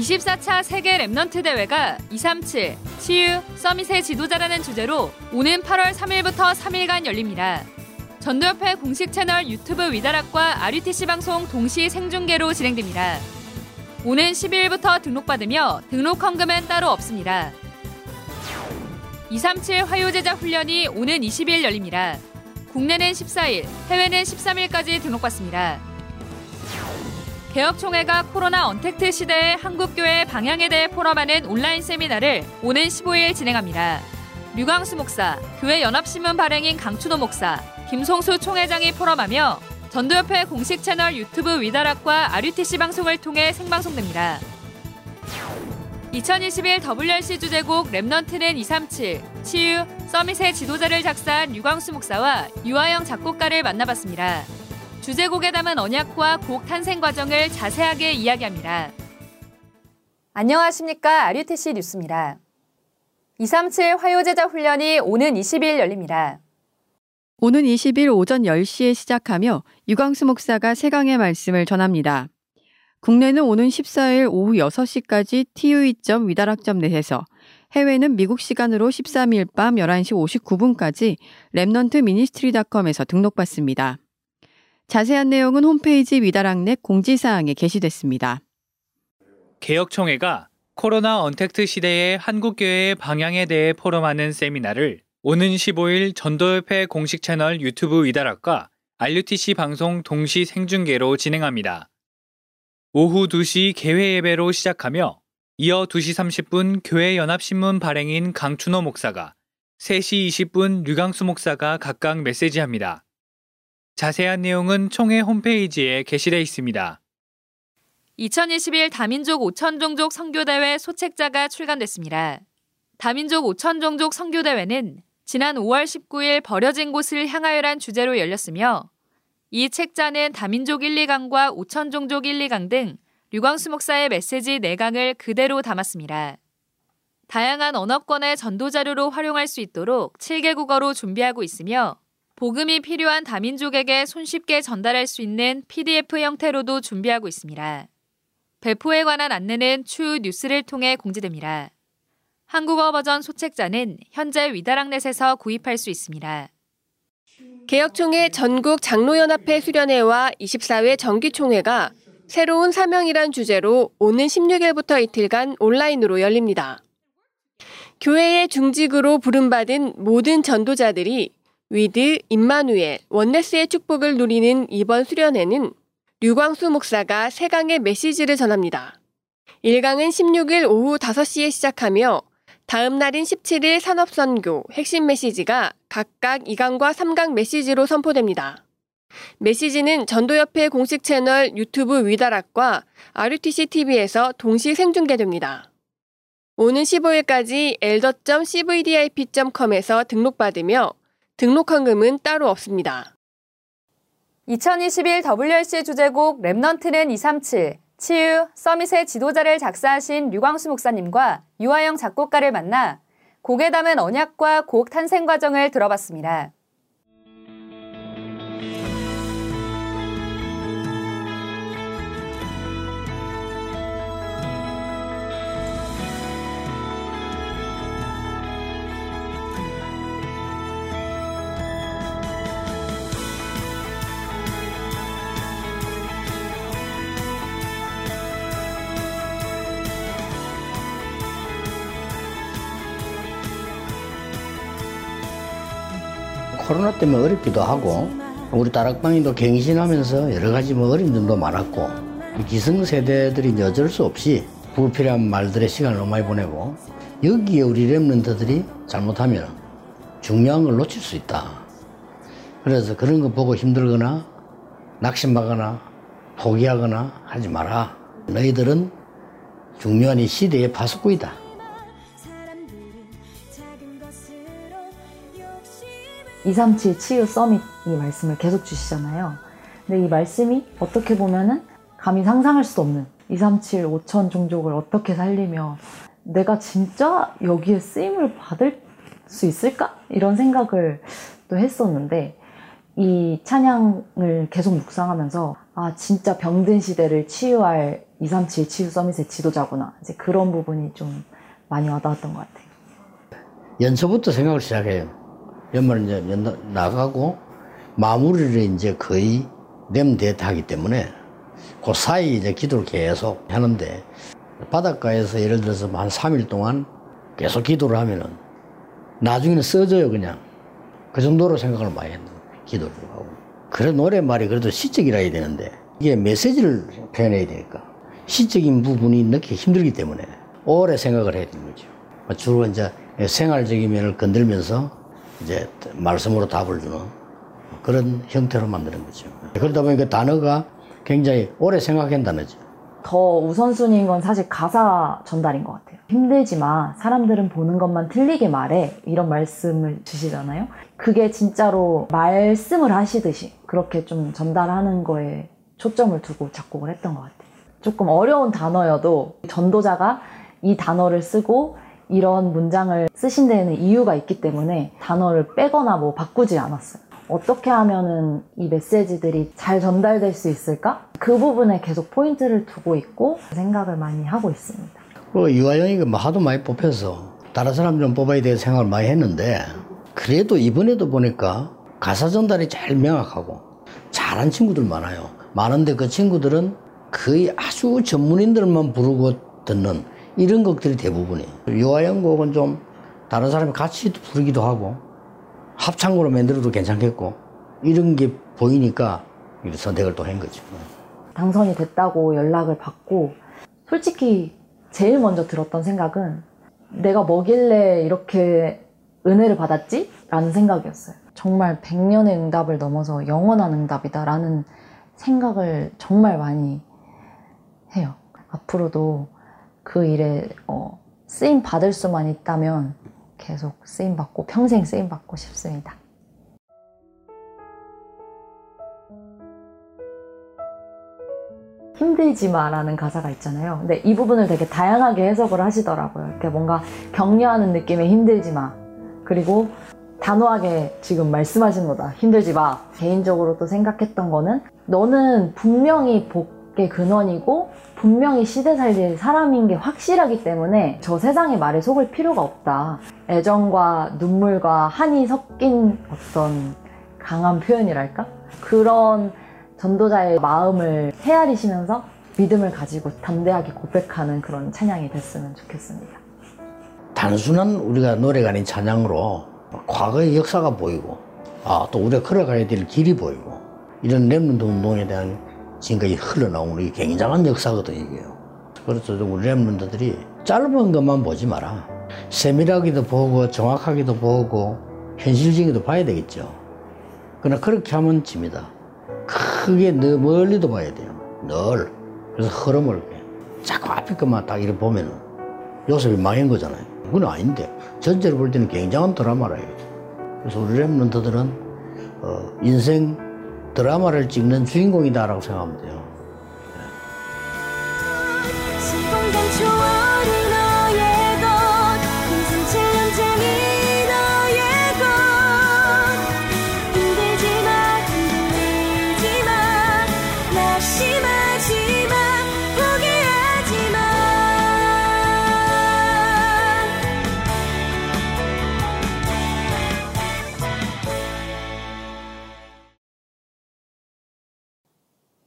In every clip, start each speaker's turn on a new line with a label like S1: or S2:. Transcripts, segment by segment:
S1: 24차 세계 Remnant 대회가 237 치유 Summit의 지도자라는 주제로 오는 8월 3일부터 3일간 열립니다. 전도협회 공식 채널 유튜브 위다락과 RUTC 방송 동시 생중계로 진행됩니다. 오는 12일부터 등록받으며 등록 헌금은 따로 없습니다. 237 화요제자 훈련이 오는 20일 열립니다. 국내는 14일, 해외는 13일까지 등록받습니다. 개혁총회가 코로나 언택트 시대의 한국교회 방향에 대해 포럼하는 온라인 세미나를 오는 15일 진행합니다. 류광수 목사, 교회 연합신문 발행인 강춘호 목사, 김송수 총회장이 포럼하며 전도협회 공식 채널 유튜브 위다락과 RUTC 방송을 통해 생방송됩니다. 2021 WRC 주제곡 Remnant는 237, 치유, Summit의 지도자를 작사한 류광수 목사와 유아영 작곡가를 만나봤습니다. 주제곡에 담은 언약과 곡 탄생 과정을 자세하게 이야기합니다. 안녕하십니까. RUTC 뉴스입니다. 237 화요제자 훈련이 오는 20일 열립니다.
S2: 오는 20일 오전 10시에 시작하며 유광수 목사가 세강의 말씀을 전합니다. 국내는 오는 14일 오후 6시까지 TUE.위다락.넷에서 위다락 해외는 미국 시간으로 13일 밤 11시 59분까지 Remnant Ministry닷컴에서 등록받습니다. 자세한 내용은 홈페이지 위다락넷 공지사항에 게시됐습니다.
S3: 개혁총회가 코로나 언택트 시대의 한국교회의 방향에 대해 포럼하는 세미나를 오는 15일 전도협회 공식 채널 유튜브 위다락과 RUTC 방송 동시 생중계로 진행합니다. 오후 2시 개회 예배로 시작하며 이어 2시 30분 교회 연합신문 발행인 강춘호 목사가 3시 20분 류강수 목사가 각각 메시지합니다. 자세한 내용은 총회 홈페이지에 게시되어 있습니다.
S1: 2021 다민족 5천 종족 선교대회 소책자가 출간됐습니다. 다민족 5천 종족 선교대회는 지난 5월 19일 버려진 곳을 향하여란 주제로 열렸으며 이 책자는 다민족 1, 2강과 5천 종족 1, 2강 등 류광수 목사의 메시지 4강을 그대로 담았습니다. 다양한 언어권의 전도 자료로 활용할 수 있도록 7개 국어로 준비하고 있으며 복음이 필요한 다민족에게 손쉽게 전달할 수 있는 PDF 형태로도 준비하고 있습니다. 배포에 관한 안내는 추후 뉴스를 통해 공지됩니다. 한국어 버전 소책자는 현재 위다락넷에서 구입할 수 있습니다.
S4: 개혁총회 전국 장로연합회 수련회와 24회 정기총회가 새로운 사명이란 주제로 오는 16일부터 이틀간 온라인으로 열립니다. 교회의 중직으로 부름받은 모든 전도자들이 With, Immanuel, Oneness의 축복을 누리는 이번 수련회는 류광수 목사가 세강의 메시지를 전합니다. 1강은 16일 오후 5시에 시작하며 다음 날인 17일 산업선교 핵심 메시지가 각각 2강과 3강 메시지로 선포됩니다. 메시지는 전도협회 공식 채널 유튜브 위다락과 RUTC TV에서 동시 생중계됩니다. 오는 15일까지 elder.cvdip.com에서 등록받으며 등록 헌금은 따로 없습니다.
S1: 2021 WRC 주제곡 랩넌트는 237, 치유, 서밋의 지도자를 작사하신 류광수 목사님과 유아영 작곡가를 만나 곡에 담은 언약과 곡 탄생 과정을 들어봤습니다.
S5: 코로나 때문에 어렵기도 하고 우리 다락방이도 갱신하면서 여러 가지 뭐 어려움도 많았고 기성세대들이 어쩔 수 없이 불필요한 말들의 시간을 너무 많이 보내고 여기에 우리 랩런트들이 잘못하면 중요한 걸 놓칠 수 있다. 그래서 그런 거 보고 힘들거나 낙심하거나 포기하거나 하지 마라. 너희들은 중요한 이 시대의 파수꾼이다.
S6: 237 치유 서밋 이 말씀을 계속 주시잖아요. 근데 이 말씀이 어떻게 보면은 감히 상상할 수 없는 237 5천 종족을 어떻게 살리며 내가 진짜 여기에 쓰임을 받을 수 있을까? 이런 생각을 또 했었는데 이 찬양을 계속 묵상하면서 아 진짜 병든 시대를 치유할 237 치유 서밋의 지도자구나. 이제 그런 부분이 좀 많이 와닿았던 것 같아요.
S5: 연초부터 생각을 시작해요. 연말 이제 연 나가고 마무리를 이제 거의 냄대타 하기 때문에 그 사이 이제 기도를 계속 하는데 바닷가에서 예를 들어서 한 3일 동안 계속 기도를 하면은 나중에는 써져요 그냥. 그 정도로 생각을 많이 했는 기도를 하고. 그래 노래말이 그래도 시적이라 해야 되는데 이게 메시지를 표현해야 되니까 시적인 부분이 넣기 힘들기 때문에 오래 생각을 해야 되는 거죠. 주로 이제 생활적인 면을 건들면서 이제 말씀으로 답을 주는 그런 형태로 만드는 거죠 그러다 보니까 단어가 굉장히 오래 생각한 단어죠
S6: 더 우선순위인 건 사실 가사 전달인 것 같아요. 힘들지 마. 사람들은 보는 것만 틀리게 말해. 이런 말씀을 주시잖아요. 그게 진짜로 말씀을 하시듯이 그렇게 좀 전달하는 거에 초점을 두고 작곡을 했던 것 같아요. 조금 어려운 단어여도 전도자가 이 단어를 쓰고 이런 문장을 쓰신 데에는 이유가 있기 때문에 단어를 빼거나 뭐 바꾸지 않았어요. 어떻게 하면은 이 메시지들이 잘 전달될 수 있을까? 그 부분에 계속 포인트를 두고 있고 생각을 많이 하고 있습니다.
S5: 그 유아영이가 뭐 하도 많이 뽑혀서 다른 사람 좀 뽑아야 될 생각을 많이 했는데 그래도 이번에도 보니까 가사 전달이 제일 명확하고 잘한 친구들 많아요. 많은데 그 친구들은 거의 아주 전문인들만 부르고 듣는 이런 곡들이 대부분이에요. 유아영 곡은 좀 다른 사람이 같이 부르기도 하고 합창으로 만들어도 괜찮겠고 이런 게 보이니까 선택을 또 한 거죠.
S6: 당선이 됐다고 연락을 받고 솔직히 제일 먼저 들었던 생각은 내가 뭐길래 이렇게 은혜를 받았지? 라는 생각이었어요. 정말 100년의 응답을 넘어서 영원한 응답이다 라는 생각을 정말 많이 해요. 앞으로도 그 일에 어, 쓰임 받을 수만 있다면 계속 쓰임 받고 평생 쓰임 받고 싶습니다. 힘들지 마라는 가사가 있잖아요. 근데 이 부분을 되게 다양하게 해석을 하시더라고요. 이렇게 뭔가 격려하는 느낌의 힘들지 마. 그리고 단호하게 지금 말씀하신 거다. 힘들지 마. 개인적으로 또 생각했던 거는 너는 분명히 복 의 근원이고 분명히 시대 살릴 사람인 게 확실하기 때문에 저 세상의 말에 속을 필요가 없다. 애정과 눈물과 한이 섞인 어떤 강한 표현이랄까? 그런 전도자의 마음을 헤아리시면서 믿음을 가지고 담대하게 고백하는 그런 찬양이 됐으면 좋겠습니다.
S5: 단순한 우리가 노래가 아닌 찬양으로 과거의 역사가 보이고 아, 또 우리가 걸어가야 될 길이 보이고 이런 랩런드 운동에 대한 지금까지 흘러나오는 이 굉장한 역사거든요, 이게요. 그래서 우리 랩런드들이 짧은 것만 보지 마라. 세밀하기도 보고 정확하기도 보고 현실적이도 봐야 되겠죠. 그러나 그렇게 하면 집니다. 크게 너 멀리도 봐야 돼요. 늘. 그래서 흐름을 자꾸 앞에 것만 딱 이렇게 보면은 요셉이 망한 거잖아요. 그건 아닌데 전체를 볼 때는 굉장한 드라마라 요 그래서 우리 랩런트들은 어, 인생 드라마를 찍는 주인공이다라고 생각하면 돼요.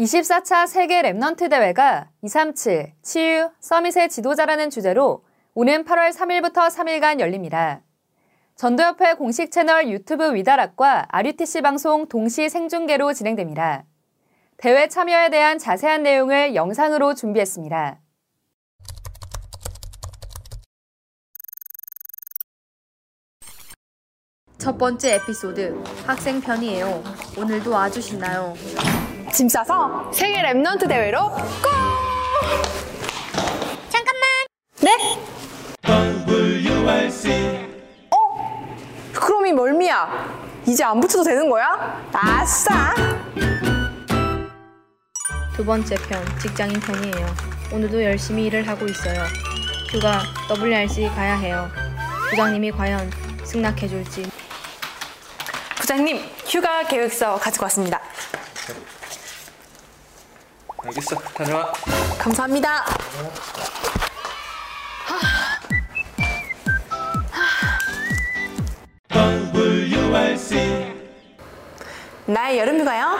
S1: (24차) 세계 Remnant 대회가 (237) 치유 Summit의 지도자라는 주제로 오는 (8월 3일부터) (3일간) 열립니다. 전도협회 공식 채널 유튜브 위다락과 RUTC 방송 동시 생중계로 진행됩니다. 대회 참여에 대한 자세한 내용을 영상으로 준비했습니다.
S7: 첫 번째 에피소드 학생 편이에요. 오늘도 아주 신나요.
S4: 짐 싸서 세계 Remnant 대회로 go!
S7: 잠깐만. 네?
S4: 어? 그럼 이 멀미약. 이제 안 붙여도 되는 거야? 아싸!
S7: 두 번째 편 직장인 편이에요. 오늘도 열심히 일을 하고 있어요. 휴가 WRC 가야 해요. 부장님이 과연 승낙해줄지.
S4: 부장님, 휴가 계획서 가지고 왔습니다.
S8: 알겠어. 다녀와.
S4: 감사합니다. 나의 여름휴가요.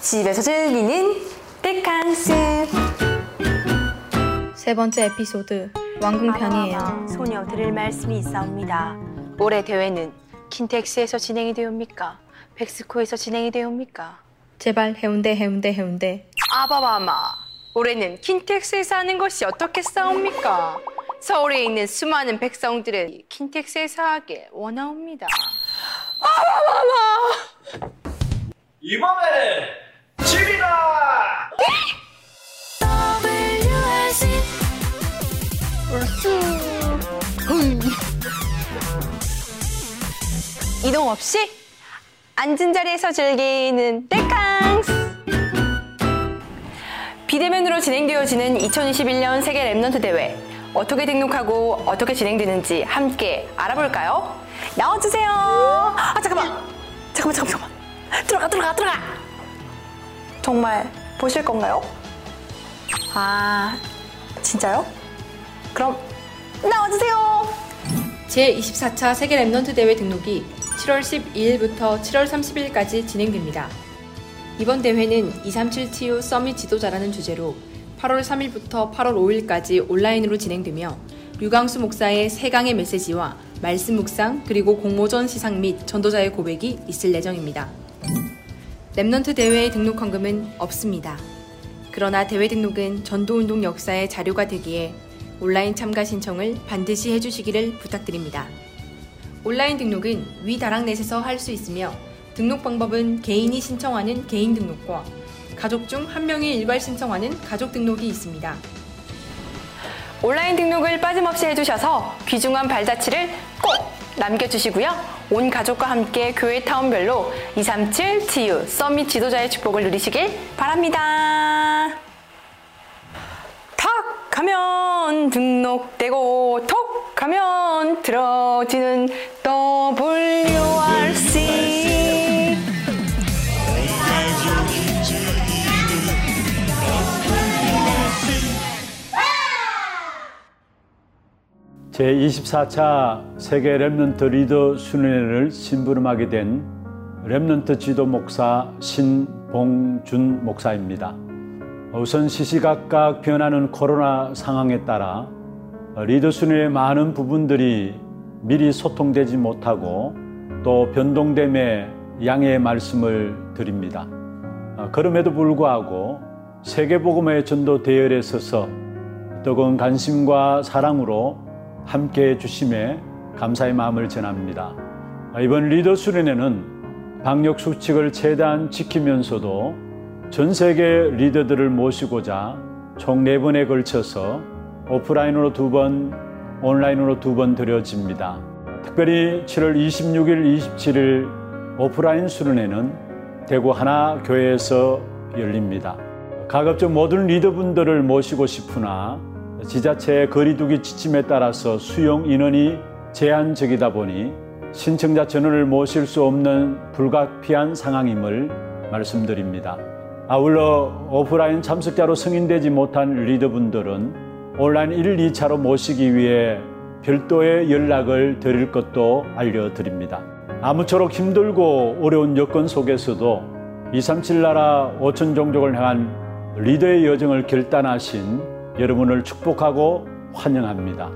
S4: 집에서 즐기는 데캉스.
S7: 세 번째 에피소드 왕궁편이에요.
S9: 소녀 드릴 말씀이 있사옵니다. 올해 대회는 킨텍스에서 진행이 되옵니까? 백스코에서 진행이 되옵니까?
S7: 제발 해운대 해운대 해운대.
S9: 아바바마, 올해는 킨텍스에서 하는 것이 어떻게 싸웁니까? 서울에 있는 수많은 백성들은 킨텍스에서 하길 원하옵니다.
S8: 이번에는 집이다.
S9: 이동 없이 앉은 자리에서 즐기는 데캉스. 비대면으로 진행되어지는 2021년 세계 Remnant 대회. 어떻게 등록하고 어떻게 진행되는지 함께 알아볼까요? 나와주세요. 아, 잠깐만. 잠깐만, 잠깐만. 들어가, 들어가, 들어가. 정말 보실 건가요? 아, 진짜요? 그럼 나와주세요.
S10: 제24차 세계 Remnant 대회 등록이 7월 12일부터 7월 30일까지 진행됩니다. 이번 대회는 237TU 서밋 지도자라는 주제로 8월 3일부터 8월 5일까지 온라인으로 진행되며 류광수 목사의 세강의 메시지와 말씀 묵상 그리고 공모전 시상 및 전도자의 고백이 있을 예정입니다. Remnant 대회에 등록 헌금은 없습니다. 그러나 대회 등록은 전도운동 역사의 자료가 되기에 온라인 참가 신청을 반드시 해주시기를 부탁드립니다. 온라인 등록은 위 다락넷에서 할 수 있으며 등록 방법은 개인이 신청하는 개인 등록과 가족 중 한 명이 일괄 신청하는 가족 등록이 있습니다.
S9: 온라인 등록을 빠짐없이 해주셔서 귀중한 발자취를 꼭 남겨주시고요. 온 가족과 함께 교회 타운별로 237 치유 Summit 지도자의 축복을 누리시길 바랍니다. 탁 하면 등록되고 톡 하면 들어지는 WRC
S11: 제24차 세계 Remnant 리더 수련회를 심부름하게 된 Remnant 지도 목사 신봉준 목사입니다. 우선 시시각각 변하는 코로나 상황에 따라 리더 수련회의 많은 부분들이 미리 소통되지 못하고 또 변동됨에 양해의 말씀을 드립니다. 그럼에도 불구하고 세계복음의 전도 대열에 서서 뜨거운 관심과 사랑으로 함께 해주심에 감사의 마음을 전합니다. 이번 리더 수련회는 방역 수칙을 최대한 지키면서도 전 세계 리더들을 모시고자 총네 번에 걸쳐서 오프라인으로 두 번, 온라인으로 두 번 드려집니다. 특별히 7월 26일, 27일 오프라인 수련회는 대구 하나 교회에서 열립니다. 가급적 모든 리더분들을 모시고 싶으나 지자체의 거리두기 지침에 따라서 수용 인원이 제한적이다 보니 신청자 전원을 모실 수 없는 불가피한 상황임을 말씀드립니다. 아울러 오프라인 참석자로 승인되지 못한 리더분들은 온라인 1, 2차로 모시기 위해 별도의 연락을 드릴 것도 알려드립니다. 아무쪼록 힘들고 어려운 여건 속에서도 237 나라 5천 종족을 향한 리더의 여정을 결단하신 여러분을 축복하고 환영합니다.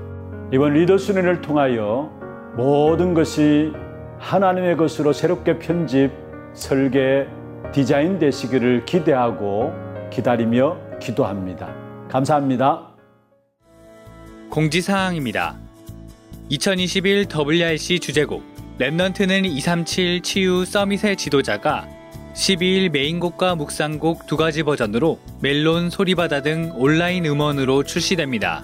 S11: 이번 리더 순회를 통하여 모든 것이 하나님의 것으로 새롭게 편집, 설계, 디자인 되시기를 기대하고 기다리며 기도합니다. 감사합니다.
S3: 공지사항입니다. 2021 WRC 주제곡 랩넌트는 237 치유 서밋의 지도자가 12일 메인곡과 묵상곡 두 가지 버전으로 멜론, 소리바다 등 온라인 음원으로 출시됩니다.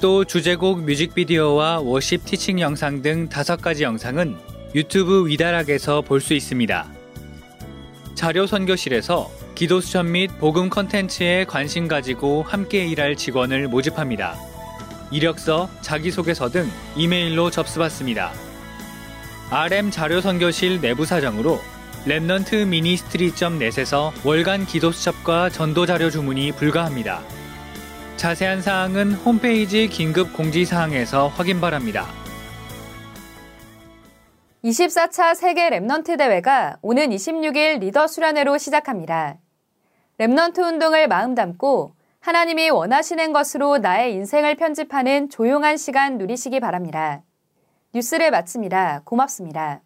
S3: 또 주제곡 뮤직비디오와 워십 티칭 영상 등 다섯 가지 영상은 유튜브 위다락에서 볼 수 있습니다. 자료 선교실에서 기도 수천 및 복음 컨텐츠에 관심 가지고 함께 일할 직원을 모집합니다. 이력서, 자기소개서 등 이메일로 접수받습니다. RM 자료 선교실 내부 사정으로 Remnant Ministry.net에서 월간 기도 수첩과 전도 자료 주문이 불가합니다. 자세한 사항은 홈페이지 긴급 공지 사항에서 확인 바랍니다.
S1: 24차 세계 Remnant 대회가 오는 26일 리더 수련회로 시작합니다. Remnant 운동을 마음 담고 하나님이 원하시는 것으로 나의 인생을 편집하는 조용한 시간 누리시기 바랍니다. 뉴스를 마칩니다. 고맙습니다.